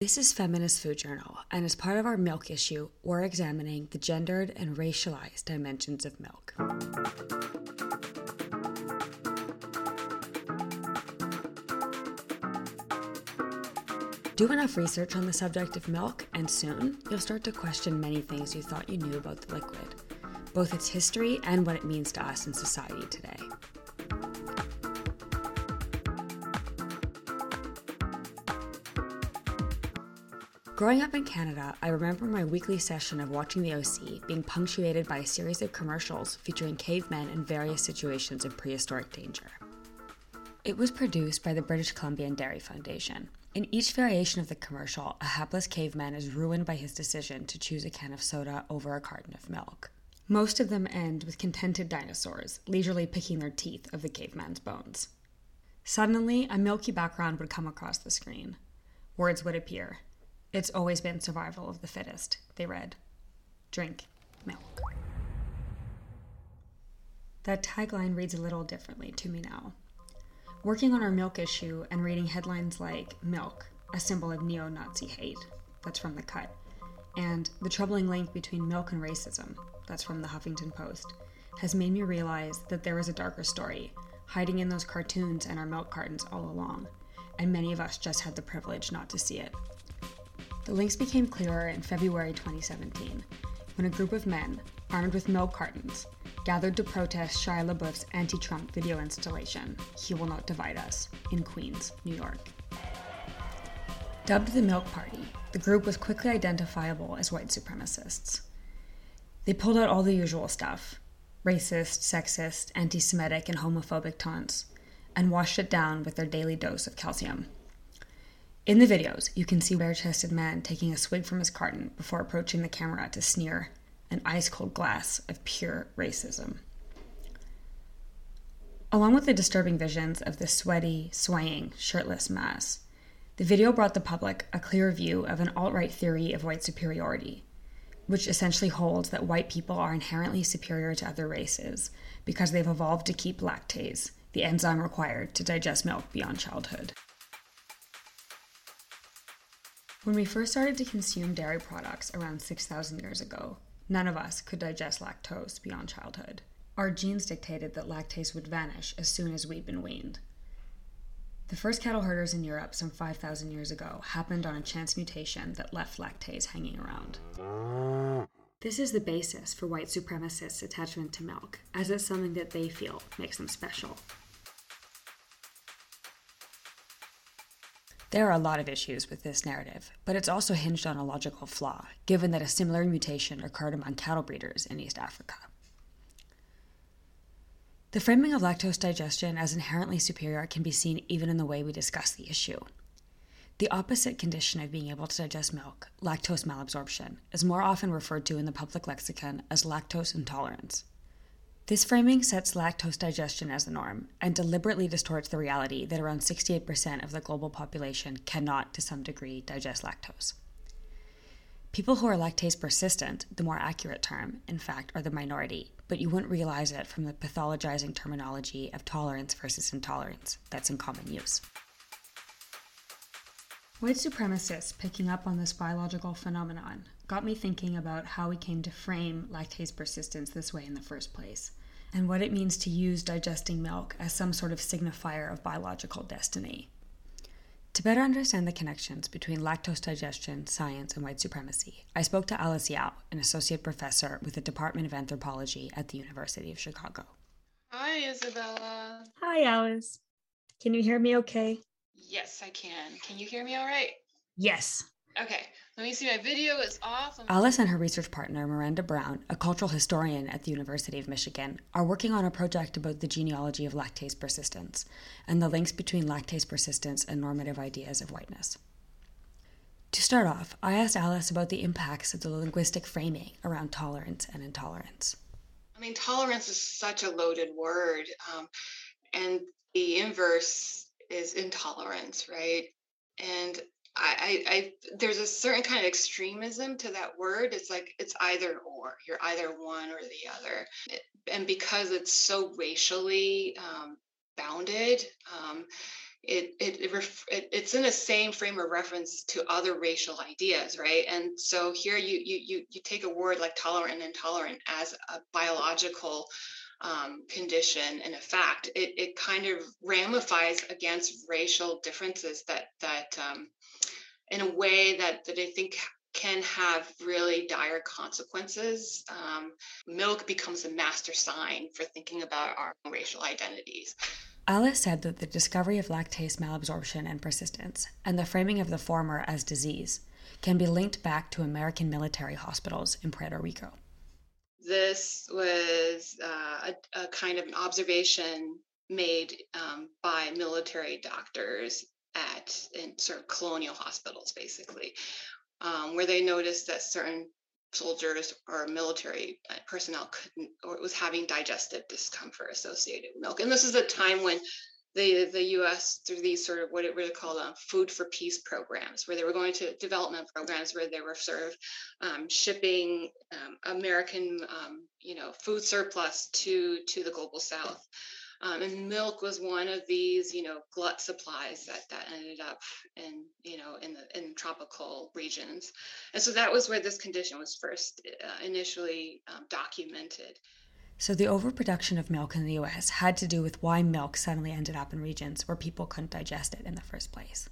This is Feminist Food Journal, and as part of our milk issue, we're examining the gendered and racialized dimensions of milk. Do enough research on the subject of milk, and soon you'll start to question many things you thought you knew about the liquid, both its history and what it means to us in society today. Growing up in Canada, I remember my weekly session of watching the OC being punctuated by a series of commercials featuring cavemen in various situations of prehistoric danger. It was produced by the British Columbian Dairy Foundation. In each variation of the commercial, a hapless caveman is ruined by his decision to choose a can of soda over a carton of milk. Most of them end with contented dinosaurs, leisurely picking their teeth of the caveman's bones. Suddenly, a milky background would come across the screen. Words would appear it's always been survival of the fittest, they read. Drink milk. That tagline reads a little differently to me now. Working on our milk issue and reading headlines like Milk, a symbol of neo Nazi hate, that's from The Cut, and The Troubling Link Between Milk and Racism, that's from The Huffington Post, has made me realize that there is a darker story hiding in those cartoons and our milk cartons all along, and many of us just had the privilege not to see it. The links became clearer in February 2017 when a group of men, armed with milk cartons, gathered to protest Shia LaBeouf's anti Trump video installation, He Will Not Divide Us, in Queens, New York. Dubbed the Milk Party, the group was quickly identifiable as white supremacists. They pulled out all the usual stuff racist, sexist, anti Semitic, and homophobic taunts and washed it down with their daily dose of calcium. In the videos, you can see bare chested man taking a swig from his carton before approaching the camera to sneer an ice cold glass of pure racism. Along with the disturbing visions of the sweaty, swaying, shirtless mass, the video brought the public a clear view of an alt right theory of white superiority, which essentially holds that white people are inherently superior to other races because they've evolved to keep lactase, the enzyme required to digest milk beyond childhood. When we first started to consume dairy products around 6,000 years ago, none of us could digest lactose beyond childhood. Our genes dictated that lactase would vanish as soon as we'd been weaned. The first cattle herders in Europe some 5,000 years ago happened on a chance mutation that left lactase hanging around. This is the basis for white supremacists' attachment to milk, as it's something that they feel makes them special. There are a lot of issues with this narrative, but it's also hinged on a logical flaw, given that a similar mutation occurred among cattle breeders in East Africa. The framing of lactose digestion as inherently superior can be seen even in the way we discuss the issue. The opposite condition of being able to digest milk, lactose malabsorption, is more often referred to in the public lexicon as lactose intolerance. This framing sets lactose digestion as the norm and deliberately distorts the reality that around 68% of the global population cannot, to some degree, digest lactose. People who are lactase persistent, the more accurate term, in fact, are the minority, but you wouldn't realize it from the pathologizing terminology of tolerance versus intolerance that's in common use. White supremacists picking up on this biological phenomenon got me thinking about how we came to frame lactase persistence this way in the first place and what it means to use digesting milk as some sort of signifier of biological destiny. To better understand the connections between lactose digestion, science, and white supremacy, I spoke to Alice Yao, an associate professor with the Department of Anthropology at the University of Chicago. Hi, Isabela. Hi, Alice. Can you hear me okay? Yes, I can. Can you hear me all right? Yes. Okay, let me see. My video is off. Alice and her research partner, Miranda Brown, a cultural historian at the University of Michigan, are working on a project about the genealogy of lactase persistence and the links between lactase persistence and normative ideas of whiteness. To start off, I asked Alice about the impacts of the linguistic framing around tolerance and intolerance. I mean, tolerance is such a loaded word, um, and the inverse is intolerance, right? And I, I, there's a certain kind of extremism to that word. It's like it's either or. You're either one or the other. and because it's so racially um, bounded, um, it, it, it, ref, it, it's in the same frame of reference to other racial ideas right and so here you you you, you take a word like tolerant and intolerant as a biological um, condition and a fact it, it kind of ramifies against racial differences that that um, in a way that that i think can have really dire consequences. Um, milk becomes a master sign for thinking about our racial identities. Alice said that the discovery of lactase malabsorption and persistence, and the framing of the former as disease, can be linked back to American military hospitals in Puerto Rico. This was uh, a, a, kind of an observation made um, by military doctors at in sort of colonial hospitals, basically, um, where they noticed that certain soldiers or military uh, personnel couldn't or was having digestive discomfort associated with milk. And this is a time when the the U.S. through these sort of what it really called um, food for peace programs, where they were going to development programs where they were sort of um, shipping um, American um, you know food surplus to to the global South. Um, and milk was one of these, you know, glut supplies that that ended up in, you know, in the in tropical regions, and so that was where this condition was first uh, initially um, documented. So the overproduction of milk in the U.S. had to do with why milk suddenly ended up in regions where people couldn't digest it in the first place.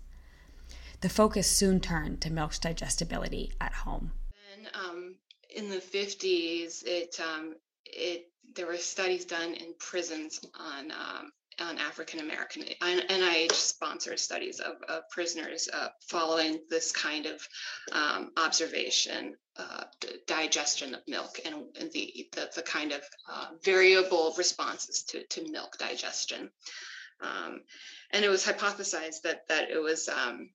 The focus soon turned to milk's digestibility at home. Then, um, in the 50s, it um, it there were studies done in prisons on um, on African American NIH sponsored studies of, of prisoners uh, following this kind of um, observation, uh, digestion of milk, and, and the, the, the kind of uh, variable responses to to milk digestion. Um, and it was hypothesized that that it was um,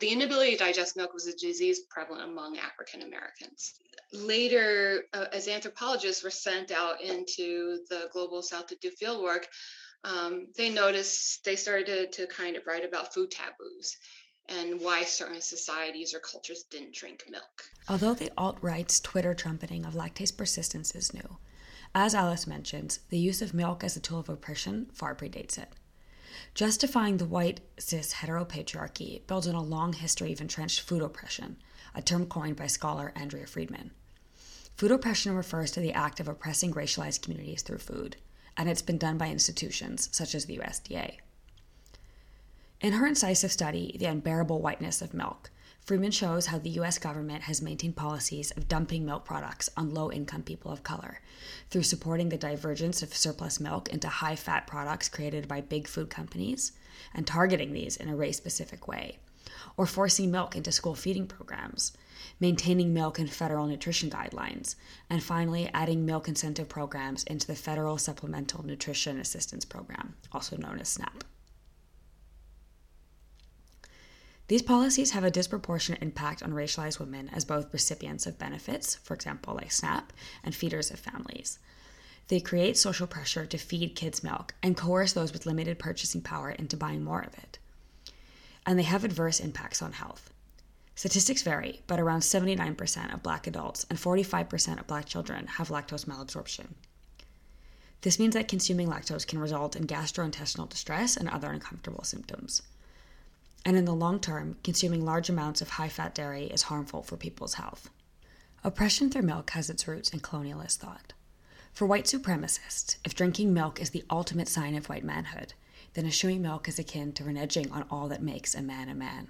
the inability to digest milk was a disease prevalent among African Americans later, uh, as anthropologists were sent out into the global south to do field work, um, they noticed they started to, to kind of write about food taboos and why certain societies or cultures didn't drink milk. Although the alt right's Twitter trumpeting of lactase persistence is new, as Alice mentions, the use of milk as a tool of oppression far predates it. Justifying the white cis heteropatriarchy builds on a long history of entrenched food oppression, a term coined by scholar Andrea Freeman. Food oppression refers to the act of oppressing racialized communities through food, and it's been done by institutions such as the USDA. In her incisive study, The Unbearable Whiteness of Milk, Freeman shows how the US government has maintained policies of dumping milk products on low income people of color through supporting the divergence of surplus milk into high fat products created by big food companies and targeting these in a race specific way, or forcing milk into school feeding programs maintaining milk in federal nutrition guidelines, and finally, adding milk incentive programs into the Federal Supplemental Nutrition Assistance Program, also known as SNAP. These policies have a disproportionate impact on racialized women as both recipients of benefits, for example, like SNAP, and feeders of families. They create social pressure to feed kids milk and coerce those with limited purchasing power into buying more of it. And they have adverse impacts on health. Statistics vary, but around 79% of black adults and 45% of black children have lactose malabsorption. This means that consuming lactose can result in gastrointestinal distress and other uncomfortable symptoms. And in the long term, consuming large amounts of high fat dairy is harmful for people's health. Oppression through milk has its roots in colonialist thought. For white supremacists, if drinking milk is the ultimate sign of white manhood, then eschewing milk is akin to reneging on all that makes a man a man.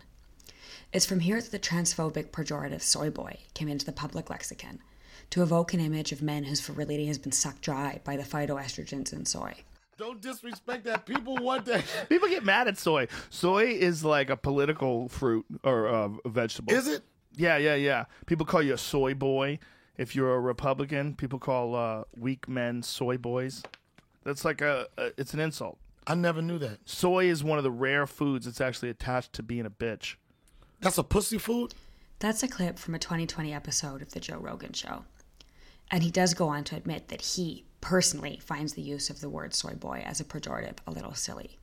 It's from here that the transphobic pejorative soy boy came into the public lexicon to evoke an image of men whose virility has been sucked dry by the phytoestrogens in soy. Don't disrespect that. People want that. People get mad at soy. Soy is like a political fruit or uh, vegetable. Is it? Yeah, yeah, yeah. People call you a soy boy. If you're a Republican, people call uh, weak men soy boys. That's like a, a, it's an insult. I never knew that. Soy is one of the rare foods that's actually attached to being a bitch. That's a pussy food? That's a clip from a 2020 episode of The Joe Rogan Show. And he does go on to admit that he personally finds the use of the word soy boy as a pejorative a little silly.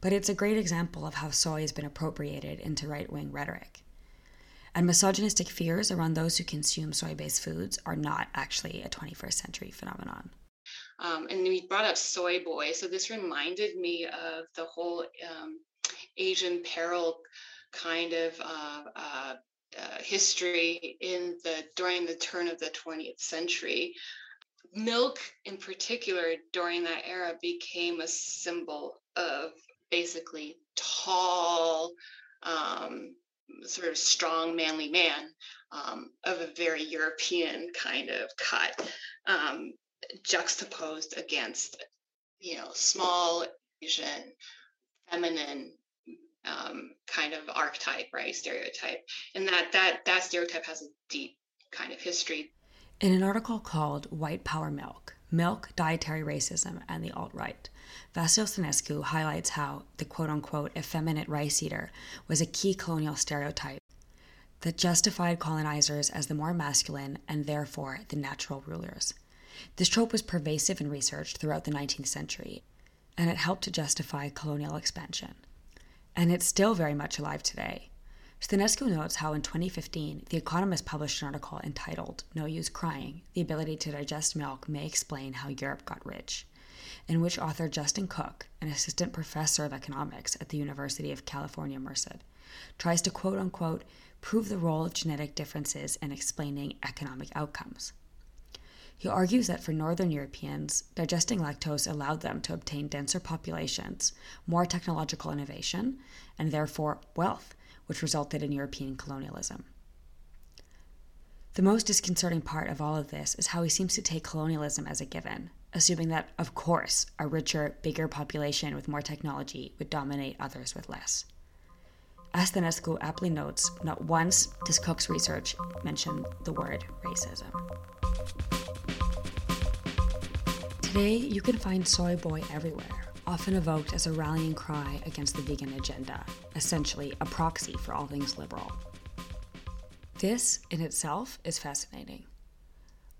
But it's a great example of how soy has been appropriated into right wing rhetoric. And misogynistic fears around those who consume soy based foods are not actually a 21st century phenomenon. Um, and we brought up soy boy. So this reminded me of the whole um, Asian peril kind of uh, uh, uh, history in the during the turn of the 20th century. Milk, in particular, during that era, became a symbol of basically tall, um, sort of strong, manly man um, of a very European kind of cut, um, juxtaposed against, you know, small Asian, feminine um, kind of archetype, right? Stereotype, and that that that stereotype has a deep kind of history. In an article called White Power Milk Milk, Dietary Racism, and the Alt Right, Vasil Stanescu highlights how the quote unquote effeminate rice eater was a key colonial stereotype that justified colonizers as the more masculine and therefore the natural rulers. This trope was pervasive in research throughout the 19th century, and it helped to justify colonial expansion and it's still very much alive today. Stanescu notes how in 2015, The Economist published an article entitled No Use Crying The Ability to Digest Milk May Explain How Europe Got Rich, in which author Justin Cook, an assistant professor of economics at the University of California, Merced, tries to quote unquote prove the role of genetic differences in explaining economic outcomes. He argues that for Northern Europeans, digesting lactose allowed them to obtain denser populations, more technological innovation, and therefore wealth, which resulted in European colonialism. The most disconcerting part of all of this is how he seems to take colonialism as a given, assuming that, of course, a richer, bigger population with more technology would dominate others with less. As Stanescu aptly notes, not once does Cook's research mention the word racism. Today, you can find soy boy everywhere, often evoked as a rallying cry against the vegan agenda, essentially a proxy for all things liberal. This, in itself, is fascinating.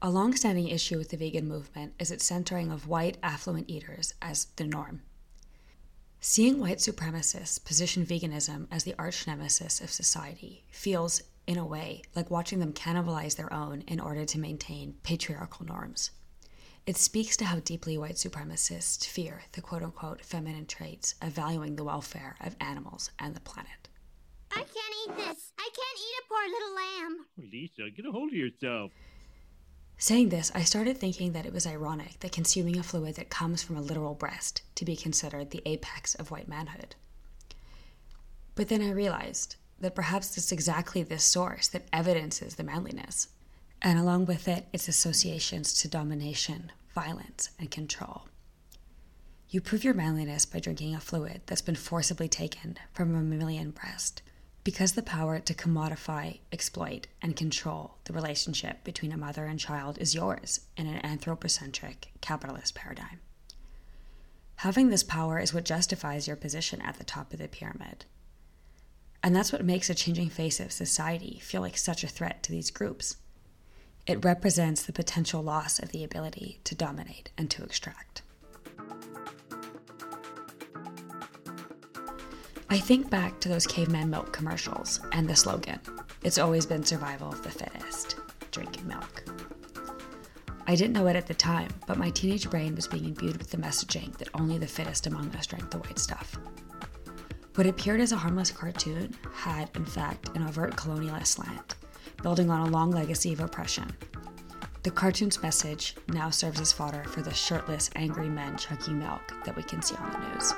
A long-standing issue with the vegan movement is its centering of white affluent eaters as the norm. Seeing white supremacists position veganism as the arch nemesis of society feels, in a way, like watching them cannibalize their own in order to maintain patriarchal norms. It speaks to how deeply white supremacists fear the quote unquote feminine traits of valuing the welfare of animals and the planet. I can't eat this. I can't eat a poor little lamb. Oh, Lisa, get a hold of yourself. Saying this, I started thinking that it was ironic that consuming a fluid that comes from a literal breast to be considered the apex of white manhood. But then I realized that perhaps it's exactly this source that evidences the manliness and along with it, its associations to domination, violence, and control. You prove your manliness by drinking a fluid that's been forcibly taken from a mammalian breast, because the power to commodify, exploit, and control the relationship between a mother and child is yours in an anthropocentric capitalist paradigm. Having this power is what justifies your position at the top of the pyramid. And that's what makes a changing face of society feel like such a threat to these groups. It represents the potential loss of the ability to dominate and to extract. I think back to those caveman milk commercials and the slogan It's always been survival of the fittest, drinking milk. I didn't know it at the time, but my teenage brain was being imbued with the messaging that only the fittest among us drank the white stuff. What appeared as a harmless cartoon had, in fact, an overt colonialist slant building on a long legacy of oppression. The cartoon's message now serves as fodder for the shirtless, angry men chugging milk that we can see on the news.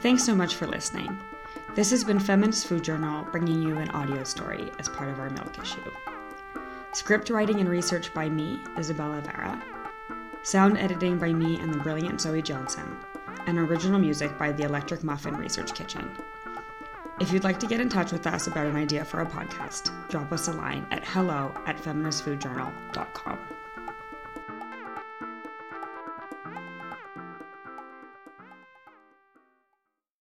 Thanks so much for listening. This has been Feminist Food Journal bringing you an audio story as part of our milk issue. Script writing and research by me, Isabela Vera. Sound editing by me and the brilliant Zoe Johnson and original music by the Electric Muffin Research Kitchen. If you'd like to get in touch with us about an idea for a podcast, drop us a line at hello at feministfoodjournal.com.